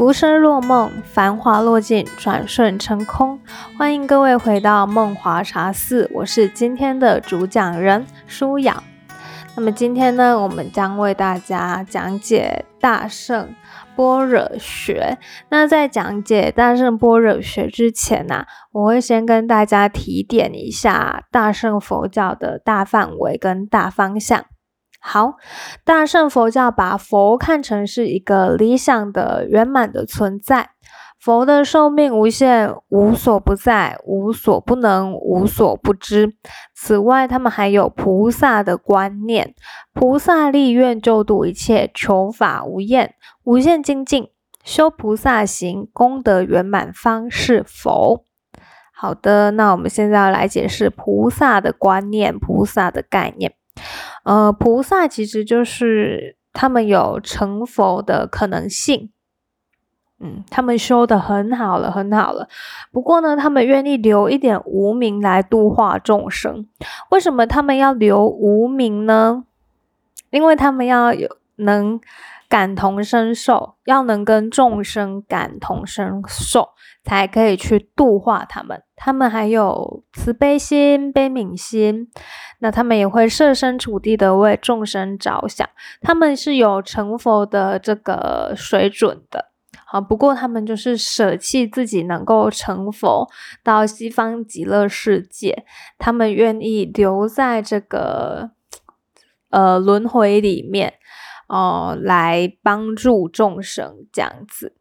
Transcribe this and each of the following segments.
浮生若梦，繁华落尽，转瞬成空。欢迎各位回到梦华茶寺，我是今天的主讲人舒雅。那么今天呢，我们将为大家讲解大圣般若学。那在讲解大圣般若学之前呢，我会先跟大家提点一下大圣佛教的大范围跟大方向。好，大乘佛教把佛看成是一个理想的圆满的存在，佛的寿命无限，无所不在，无所不能，无所不知。此外，他们还有菩萨的观念，菩萨立愿救度一切，求法无厌，无限精进，修菩萨行，功德圆满方是佛。好的，那我们现在要来解释菩萨的观念，菩萨的概念。呃，菩萨其实就是他们有成佛的可能性，嗯，他们修的很好了，很好了。不过呢，他们愿意留一点无名来度化众生。为什么他们要留无名呢？因为他们要有能感同身受，要能跟众生感同身受。才可以去度化他们，他们还有慈悲心、悲悯心，那他们也会设身处地的为众生着想，他们是有成佛的这个水准的。好，不过他们就是舍弃自己能够成佛到西方极乐世界，他们愿意留在这个呃轮回里面哦，来帮助众生这样子。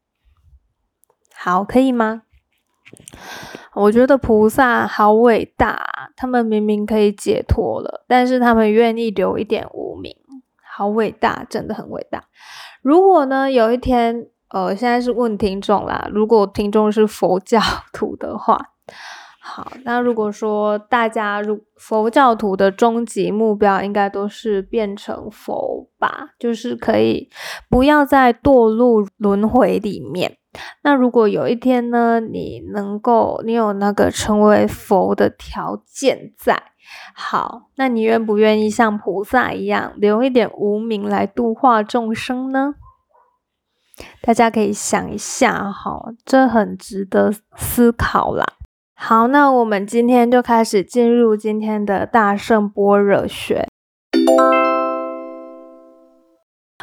好，可以吗？我觉得菩萨好伟大，他们明明可以解脱了，但是他们愿意留一点无名，好伟大，真的很伟大。如果呢，有一天，呃，现在是问听众啦，如果听众是佛教徒的话。好，那如果说大家如佛教徒的终极目标，应该都是变成佛吧，就是可以不要再堕入轮回里面。那如果有一天呢，你能够，你有那个成为佛的条件在，好，那你愿不愿意像菩萨一样，留一点无名来度化众生呢？大家可以想一下，哈，这很值得思考啦。好，那我们今天就开始进入今天的大圣般若学。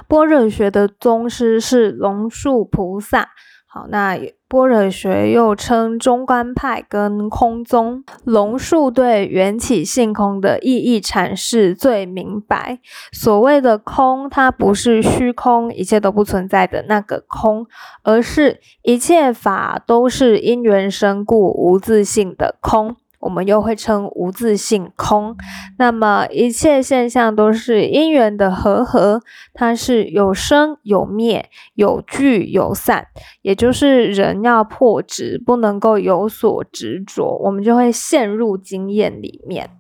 般若学的宗师是龙树菩萨。好，那般若学又称中观派跟空宗。龙树对缘起性空的意义阐释最明白。所谓的空，它不是虚空，一切都不存在的那个空，而是一切法都是因缘生故，无自性的空。我们又会称无自性空，那么一切现象都是因缘的和合，它是有生有灭，有聚有散，也就是人要破执，不能够有所执着，我们就会陷入经验里面，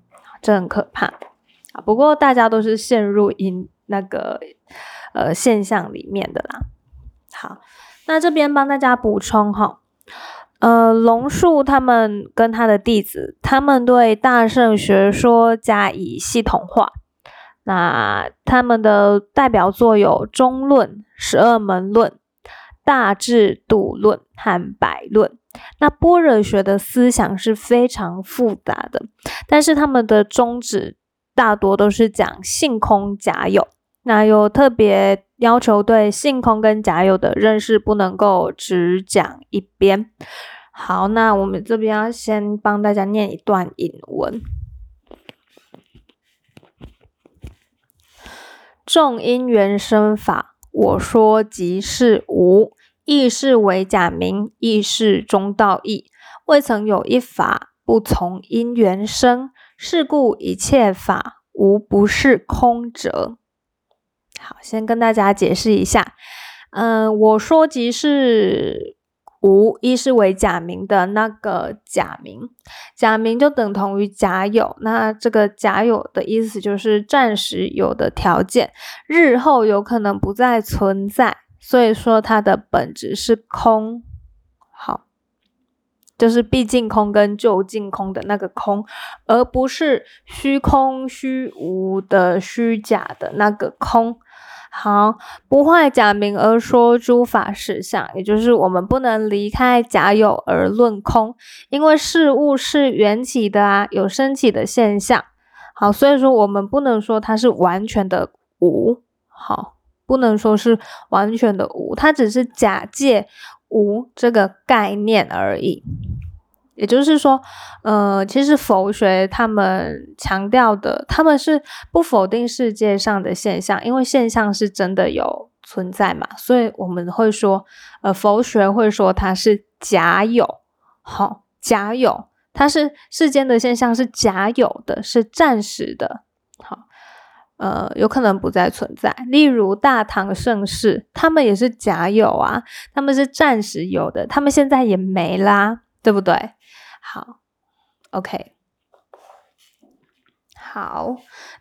这很可怕啊。不过大家都是陷入因那个呃现象里面的啦。好，那这边帮大家补充哈。呃，龙树他们跟他的弟子，他们对大圣学说加以系统化。那他们的代表作有《中论》《十二门论》《大智度论》和《百论》。那般若学的思想是非常复杂的，但是他们的宗旨大多都是讲性空假有。那有特别要求，对性空跟假有的认识不能够只讲一边。好，那我们这边要先帮大家念一段引文：众因缘生法，我说即是无；亦是为假名，亦是中道义。未曾有一法不从因缘生，是故一切法无不是空者。好，先跟大家解释一下，嗯，我说即是无，一是为假名的那个假名，假名就等同于假有，那这个假有的意思就是暂时有的条件，日后有可能不再存在，所以说它的本质是空。好，就是毕竟空跟就近空的那个空，而不是虚空虚无的虚假的那个空。好，不坏假名而说诸法实相，也就是我们不能离开假有而论空，因为事物是缘起的啊，有升起的现象。好，所以说我们不能说它是完全的无，好，不能说是完全的无，它只是假借无这个概念而已。也就是说，呃，其实佛学他们强调的，他们是不否定世界上的现象，因为现象是真的有存在嘛，所以我们会说，呃，佛学会说它是假有，好，假有，它是世间的现象是假有的，是暂时的，好，呃，有可能不再存在。例如大唐盛世，他们也是假有啊，他们是暂时有的，他们现在也没啦，对不对？好，OK，好，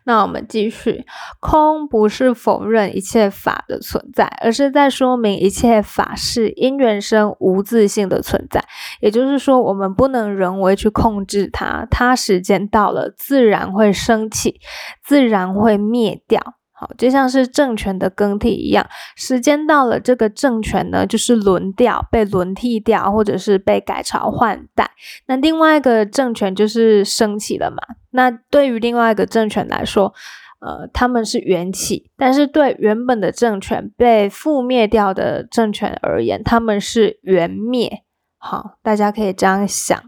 那我们继续。空不是否认一切法的存在，而是在说明一切法是因缘生无自性的存在。也就是说，我们不能人为去控制它，它时间到了，自然会升起，自然会灭掉。好，就像是政权的更替一样，时间到了，这个政权呢，就是轮调，被轮替掉，或者是被改朝换代。那另外一个政权就是升起了嘛？那对于另外一个政权来说，呃，他们是元起，但是对原本的政权被覆灭掉的政权而言，他们是元灭。好，大家可以这样想。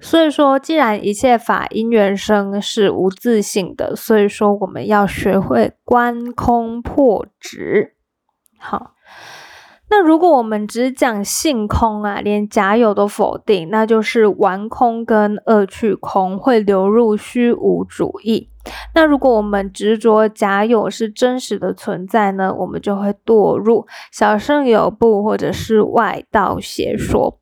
所以说，既然一切法因缘生是无自性的，所以说我们要学会观空破执。好，那如果我们只讲性空啊，连假有都否定，那就是玩空跟恶趣空，会流入虚无主义。那如果我们执着假有是真实的存在呢，我们就会堕入小圣有部或者是外道邪说。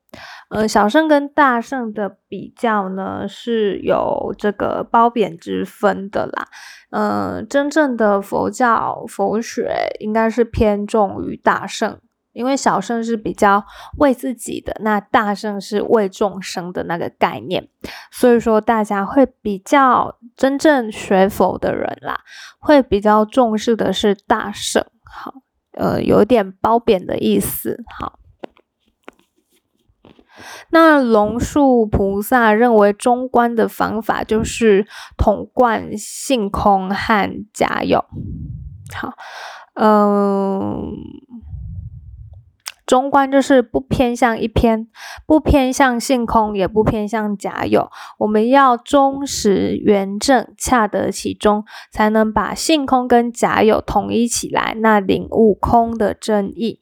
呃，小圣跟大圣的比较呢，是有这个褒贬之分的啦。嗯，真正的佛教佛学应该是偏重于大圣，因为小圣是比较为自己的，那大圣是为众生的那个概念。所以说，大家会比较真正学佛的人啦，会比较重视的是大圣。好，呃，有点褒贬的意思。好。那龙树菩萨认为中观的方法就是统贯性空和假有。好，嗯，中观就是不偏向一篇，不偏向性空，也不偏向假有。我们要忠实圆正，恰得其中，才能把性空跟假有统一起来，那领悟空的真意。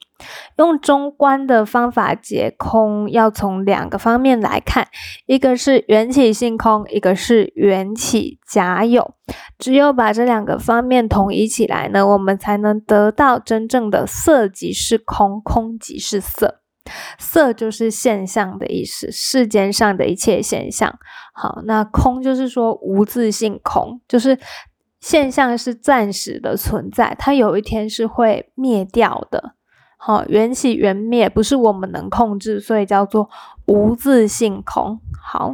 用中观的方法解空，要从两个方面来看，一个是缘起性空，一个是缘起假有。只有把这两个方面统一起来呢，我们才能得到真正的色即是空，空即是色。色就是现象的意思，世间上的一切现象。好，那空就是说无自性空，就是现象是暂时的存在，它有一天是会灭掉的。好，缘起缘灭不是我们能控制，所以叫做无自性空。好，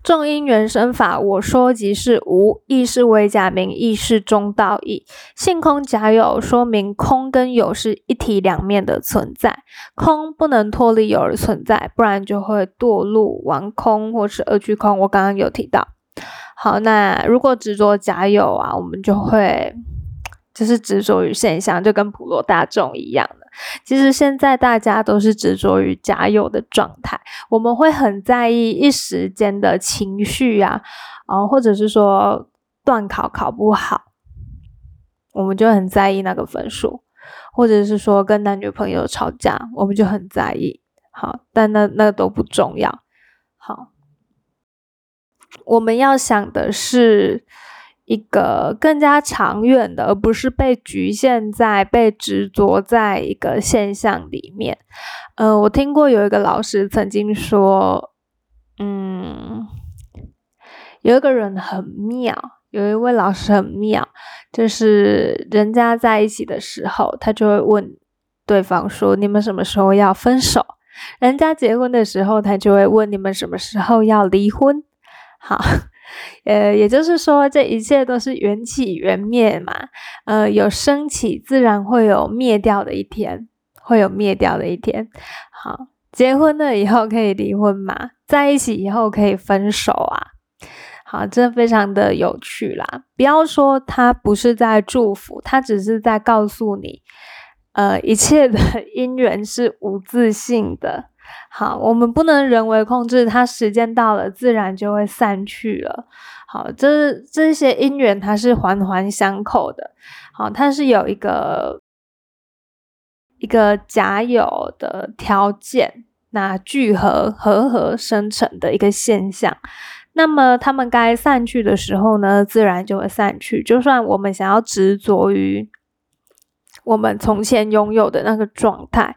众因缘生法，我说即是无，亦是为假名，亦是中道义。性空假有，说明空跟有是一体两面的存在，空不能脱离有而存在，不然就会堕入玩空或是二趣空。我刚刚有提到。好，那如果执着假有啊，我们就会。就是执着于现象，就跟普罗大众一样的。其实现在大家都是执着于假有的状态，我们会很在意一时间的情绪啊，啊，或者是说断考考不好，我们就很在意那个分数，或者是说跟男女朋友吵架，我们就很在意。好，但那那都不重要。好，我们要想的是。一个更加长远的，而不是被局限在、被执着在一个现象里面。呃，我听过有一个老师曾经说，嗯，有一个人很妙，有一位老师很妙，就是人家在一起的时候，他就会问对方说：“你们什么时候要分手？”人家结婚的时候，他就会问：“你们什么时候要离婚？” 好。呃，也就是说，这一切都是缘起缘灭嘛。呃，有升起，自然会有灭掉的一天，会有灭掉的一天。好，结婚了以后可以离婚嘛？在一起以后可以分手啊？好，这非常的有趣啦。不要说他不是在祝福，他只是在告诉你，呃，一切的 因缘是无自性的。好，我们不能人为控制，它时间到了，自然就会散去了。好，这这些因缘它是环环相扣的。好，它是有一个一个假有的条件，那聚合合合生成的一个现象。那么他们该散去的时候呢，自然就会散去。就算我们想要执着于我们从前拥有的那个状态。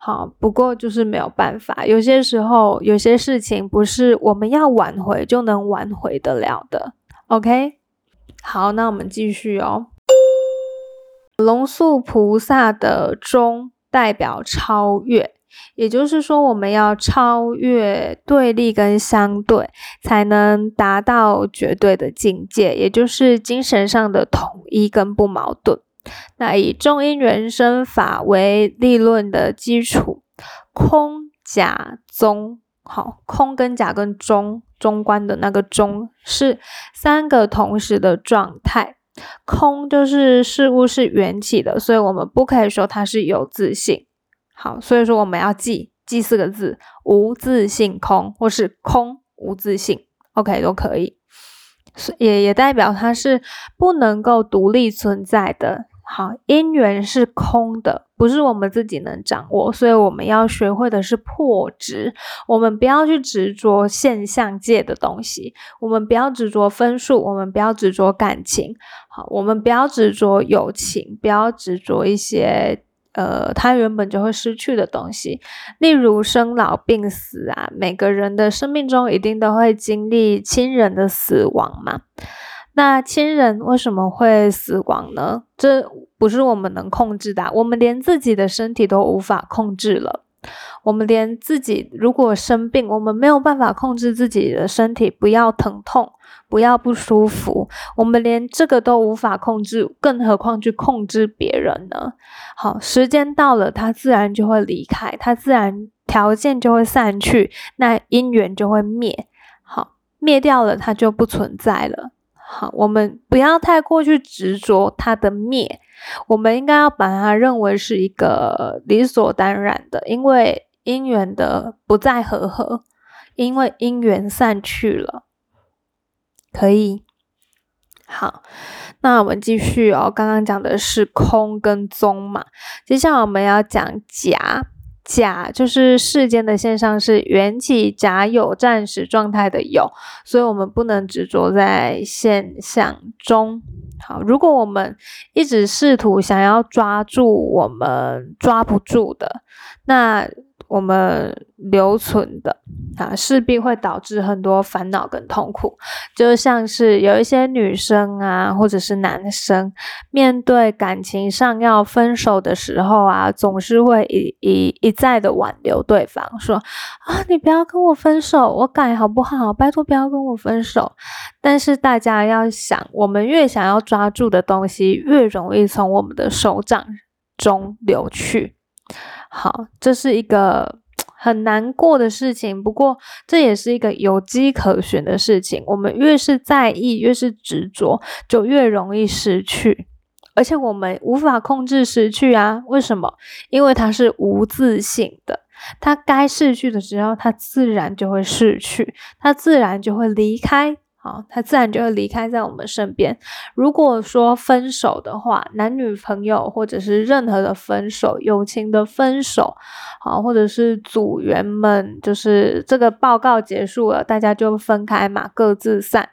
好，不过就是没有办法，有些时候有些事情不是我们要挽回就能挽回得了的。OK，好，那我们继续哦。龙树菩萨的中代表超越，也就是说我们要超越对立跟相对，才能达到绝对的境界，也就是精神上的统一跟不矛盾。那以中因缘生法为立论的基础，空假中，好，空跟假跟中，中观的那个中是三个同时的状态。空就是事物是缘起的，所以我们不可以说它是有自性。好，所以说我们要记记四个字：无自性空，或是空无自性。OK，都可以。也也代表它是不能够独立存在的。好，因缘是空的，不是我们自己能掌握，所以我们要学会的是破执。我们不要去执着现象界的东西，我们不要执着分数，我们不要执着感情。好，我们不要执着友情，不要执着一些呃，他原本就会失去的东西，例如生老病死啊。每个人的生命中一定都会经历亲人的死亡嘛。那亲人为什么会死亡呢？这不是我们能控制的。我们连自己的身体都无法控制了。我们连自己如果生病，我们没有办法控制自己的身体，不要疼痛，不要不舒服。我们连这个都无法控制，更何况去控制别人呢？好，时间到了，他自然就会离开，他自然条件就会散去，那因缘就会灭。好，灭掉了，它就不存在了。好，我们不要太过去执着它的灭，我们应该要把它认为是一个理所当然的，因为因缘的不再和合，因为因缘散去了，可以。好，那我们继续哦，刚刚讲的是空跟宗嘛，接下来我们要讲假。甲就是世间的现象是缘起甲有暂时状态的有，所以我们不能执着在现象中。好，如果我们一直试图想要抓住我们抓不住的，那。我们留存的啊，势必会导致很多烦恼跟痛苦。就像是有一些女生啊，或者是男生，面对感情上要分手的时候啊，总是会一一一再的挽留对方，说啊，你不要跟我分手，我改好不好？拜托不要跟我分手。但是大家要想，我们越想要抓住的东西，越容易从我们的手掌中流去。好，这是一个很难过的事情，不过这也是一个有机可循的事情。我们越是在意，越是执着，就越容易失去，而且我们无法控制失去啊！为什么？因为它是无自性的，它该逝去的时候，它自然就会逝去，它自然就会离开。好，他自然就会离开在我们身边。如果说分手的话，男女朋友或者是任何的分手，友情的分手，好，或者是组员们，就是这个报告结束了，大家就分开嘛，各自散，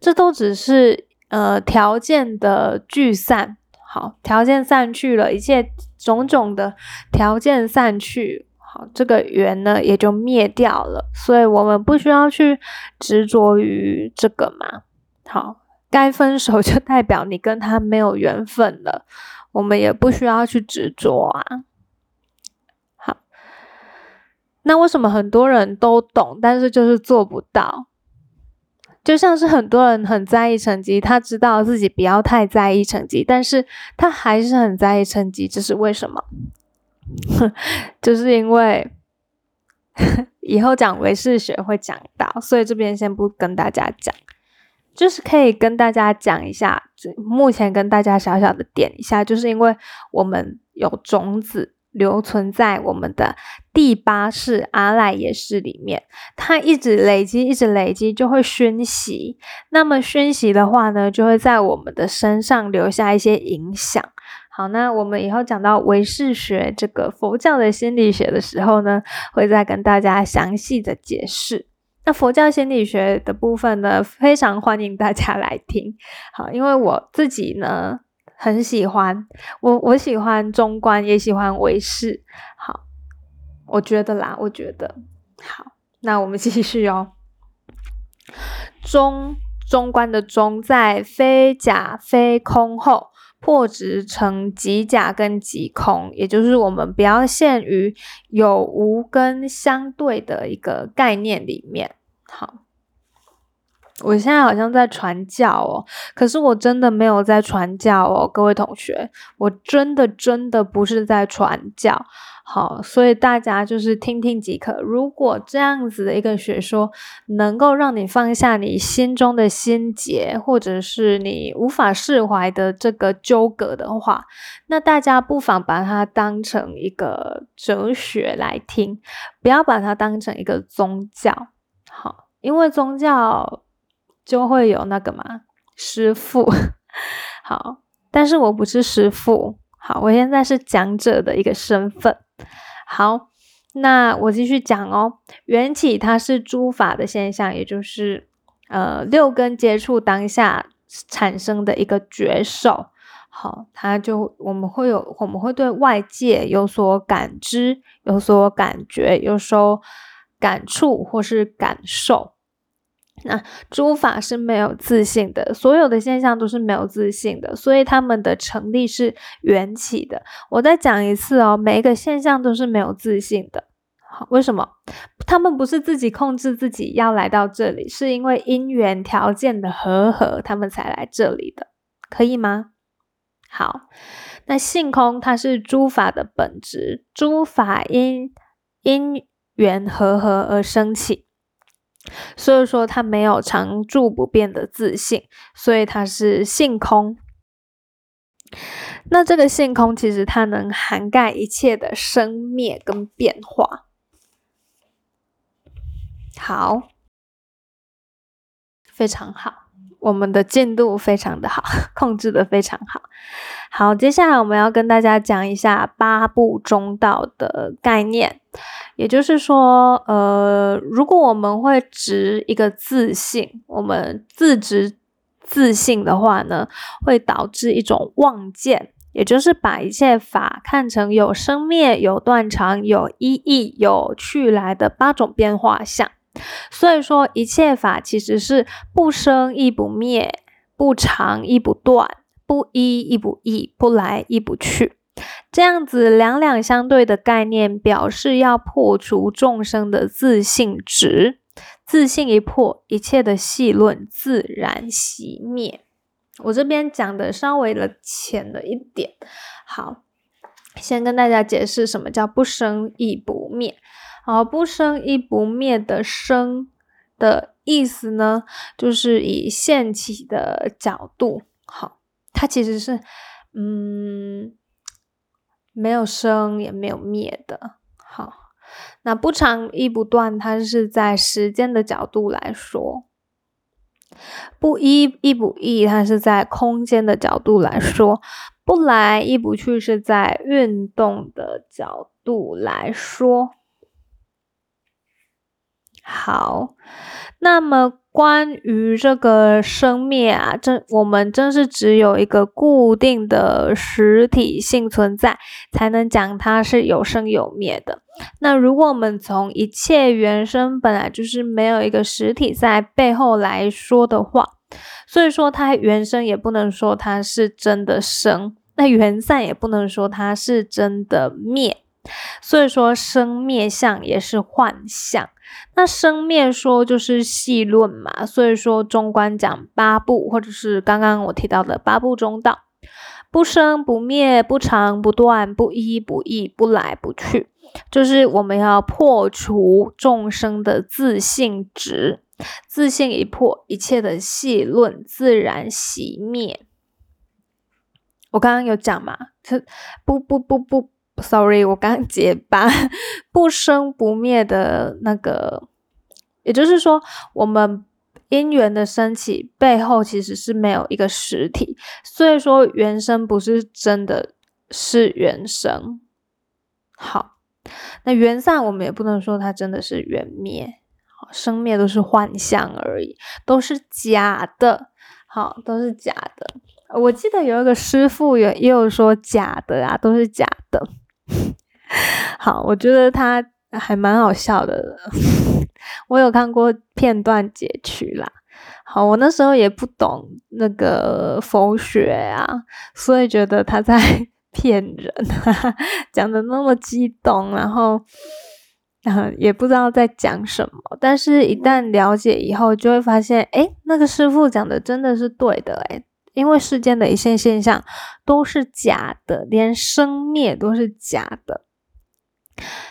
这都只是呃条件的聚散。好，条件散去了，一切种种的条件散去。好，这个缘呢也就灭掉了，所以我们不需要去执着于这个嘛。好，该分手就代表你跟他没有缘分了，我们也不需要去执着啊。好，那为什么很多人都懂，但是就是做不到？就像是很多人很在意成绩，他知道自己不要太在意成绩，但是他还是很在意成绩，这是为什么？哼 就是因为 以后讲唯识学会讲到，所以这边先不跟大家讲，就是可以跟大家讲一下，目前跟大家小小的点一下，就是因为我们有种子。留存在我们的第八世阿赖耶识里面，它一直累积，一直累积，就会熏习。那么熏习的话呢，就会在我们的身上留下一些影响。好，那我们以后讲到唯识学这个佛教的心理学的时候呢，会再跟大家详细的解释。那佛教心理学的部分呢，非常欢迎大家来听。好，因为我自己呢。很喜欢我，我喜欢中观，也喜欢唯识。好，我觉得啦，我觉得好。那我们继续哦。中中观的中，在非假非空后破执成极假跟极空，也就是我们不要限于有无跟相对的一个概念里面。好。我现在好像在传教哦，可是我真的没有在传教哦，各位同学，我真的真的不是在传教。好，所以大家就是听听即可。如果这样子的一个学说能够让你放下你心中的心结，或者是你无法释怀的这个纠葛的话，那大家不妨把它当成一个哲学来听，不要把它当成一个宗教。好，因为宗教。就会有那个嘛，师傅，好，但是我不是师傅，好，我现在是讲者的一个身份，好，那我继续讲哦。缘起它是诸法的现象，也就是呃六根接触当下产生的一个觉受，好，它就我们会有我们会对外界有所感知、有所感觉、有所感触或是感受。那诸法是没有自信的，所有的现象都是没有自信的，所以他们的成立是缘起的。我再讲一次哦，每一个现象都是没有自信的。好，为什么？他们不是自己控制自己要来到这里，是因为因缘条件的合合，他们才来这里的，可以吗？好，那性空它是诸法的本质，诸法因因缘和合而生起。所以说，它没有常住不变的自信，所以它是性空。那这个性空，其实它能涵盖一切的生灭跟变化。好，非常好，我们的进度非常的好，控制的非常好。好，接下来我们要跟大家讲一下八部中道的概念。也就是说，呃，如果我们会执一个自信，我们自执自信的话呢，会导致一种妄见，也就是把一切法看成有生灭、有断肠、有依义、有去来的八种变化相。所以说，一切法其实是不生亦不灭，不长亦不断，不依亦不异，不来亦不去。这样子两两相对的概念，表示要破除众生的自信执，自信一破，一切的细论自然熄灭。我这边讲的稍微的浅了一点，好，先跟大家解释什么叫不生亦不灭。好，不生亦不灭的生的意思呢，就是以现起的角度，好，它其实是，嗯。没有生也没有灭的，好，那不长亦不断，它是在时间的角度来说；不依亦不异，它是在空间的角度来说；不来亦不去，是在运动的角度来说。好，那么。关于这个生灭啊，这我们真是只有一个固定的实体性存在，才能讲它是有生有灭的。那如果我们从一切原生本来就是没有一个实体在背后来说的话，所以说它原生也不能说它是真的生，那原散也不能说它是真的灭。所以说生灭相也是幻象。那生灭说就是细论嘛，所以说中观讲八部，或者是刚刚我提到的八部中道，不生不灭，不长不断，不依不异，不来不去，就是我们要破除众生的自信执，自信一破，一切的细论自然熄灭。我刚刚有讲嘛，这不不不不，sorry，我刚结巴，不生不灭的那个，也就是说，我们因缘的升起背后其实是没有一个实体，所以说原生不是真的是原生。好，那缘散我们也不能说它真的是缘灭，好，生灭都是幻象而已，都是假的，好，都是假的。我记得有一个师傅也也有说假的啊，都是假的。好，我觉得他还蛮好笑的。我有看过片段截取啦。好，我那时候也不懂那个佛学啊，所以觉得他在 骗人，讲的那么激动，然后也不知道在讲什么。但是，一旦了解以后，就会发现，哎，那个师傅讲的真的是对的，哎。因为世间的一切现象都是假的，连生灭都是假的。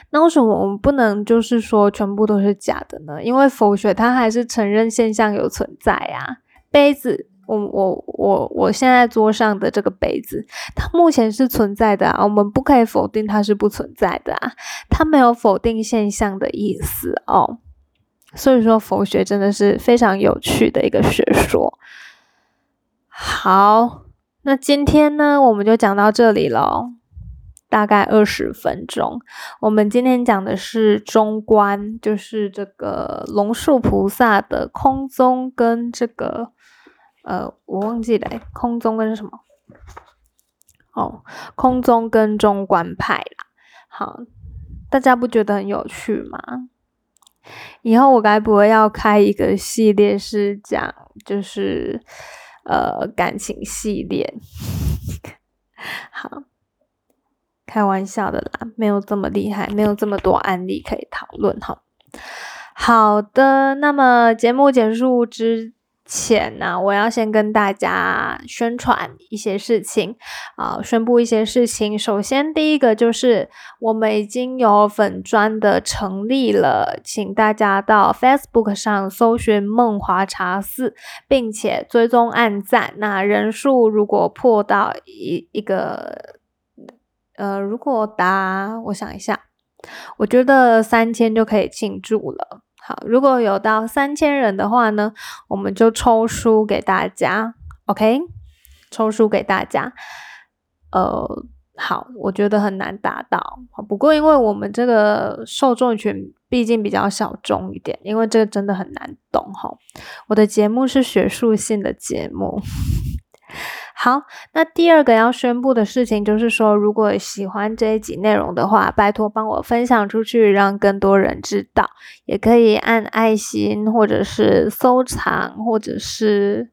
那为什么我们不能就是说全部都是假的呢？因为佛学它还是承认现象有存在呀。杯子，我我我我现在桌上的这个杯子，它目前是存在的啊。我们不可以否定它是不存在的啊。它没有否定现象的意思哦。所以说，佛学真的是非常有趣的一个学说。好，那今天呢，我们就讲到这里喽，大概二十分钟。我们今天讲的是中观，就是这个龙树菩萨的空宗跟这个，呃，我忘记了，空宗跟什么？哦，空宗跟中观派啦。好，大家不觉得很有趣吗？以后我该不会要开一个系列是讲，就是。呃，感情系列，好，开玩笑的啦，没有这么厉害，没有这么多案例可以讨论哈。好的，那么节目结束之。前呢，我要先跟大家宣传一些事情啊，宣布一些事情。首先，第一个就是我们已经有粉砖的成立了，请大家到 Facebook 上搜寻“梦华茶肆”，并且追踪按赞。那人数如果破到一一个，呃，如果达，我想一下，我觉得三千就可以庆祝了。好，如果有到三千人的话呢，我们就抽书给大家，OK？抽书给大家。呃，好，我觉得很难达到，不过因为我们这个受众群毕竟比较小众一点，因为这个真的很难懂哈。我的节目是学术性的节目。好，那第二个要宣布的事情就是说，如果喜欢这一集内容的话，拜托帮我分享出去，让更多人知道。也可以按爱心，或者是收藏，或者是。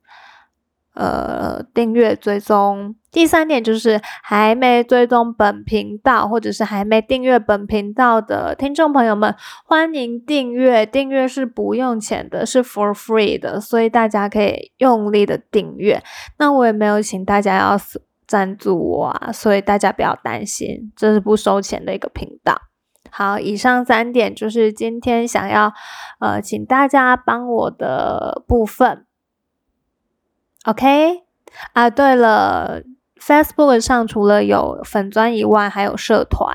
呃，订阅追踪。第三点就是还没追踪本频道，或者是还没订阅本频道的听众朋友们，欢迎订阅。订阅是不用钱的，是 for free 的，所以大家可以用力的订阅。那我也没有请大家要赞助我啊，所以大家不要担心，这是不收钱的一个频道。好，以上三点就是今天想要呃，请大家帮我的部分。OK，啊，对了，Facebook 上除了有粉砖以外，还有社团。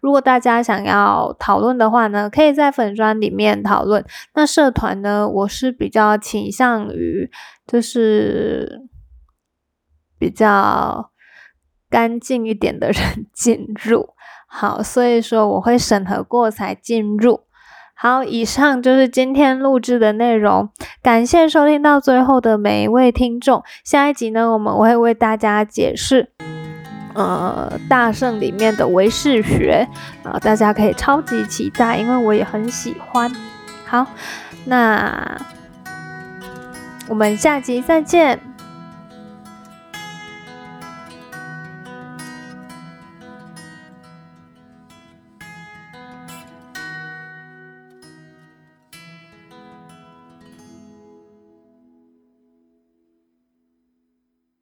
如果大家想要讨论的话呢，可以在粉砖里面讨论。那社团呢，我是比较倾向于就是比较干净一点的人 进入。好，所以说我会审核过才进入。好，以上就是今天录制的内容。感谢收听到最后的每一位听众。下一集呢，我们会为大家解释，呃，大圣里面的唯识学，啊，大家可以超级期待，因为我也很喜欢。好，那我们下集再见。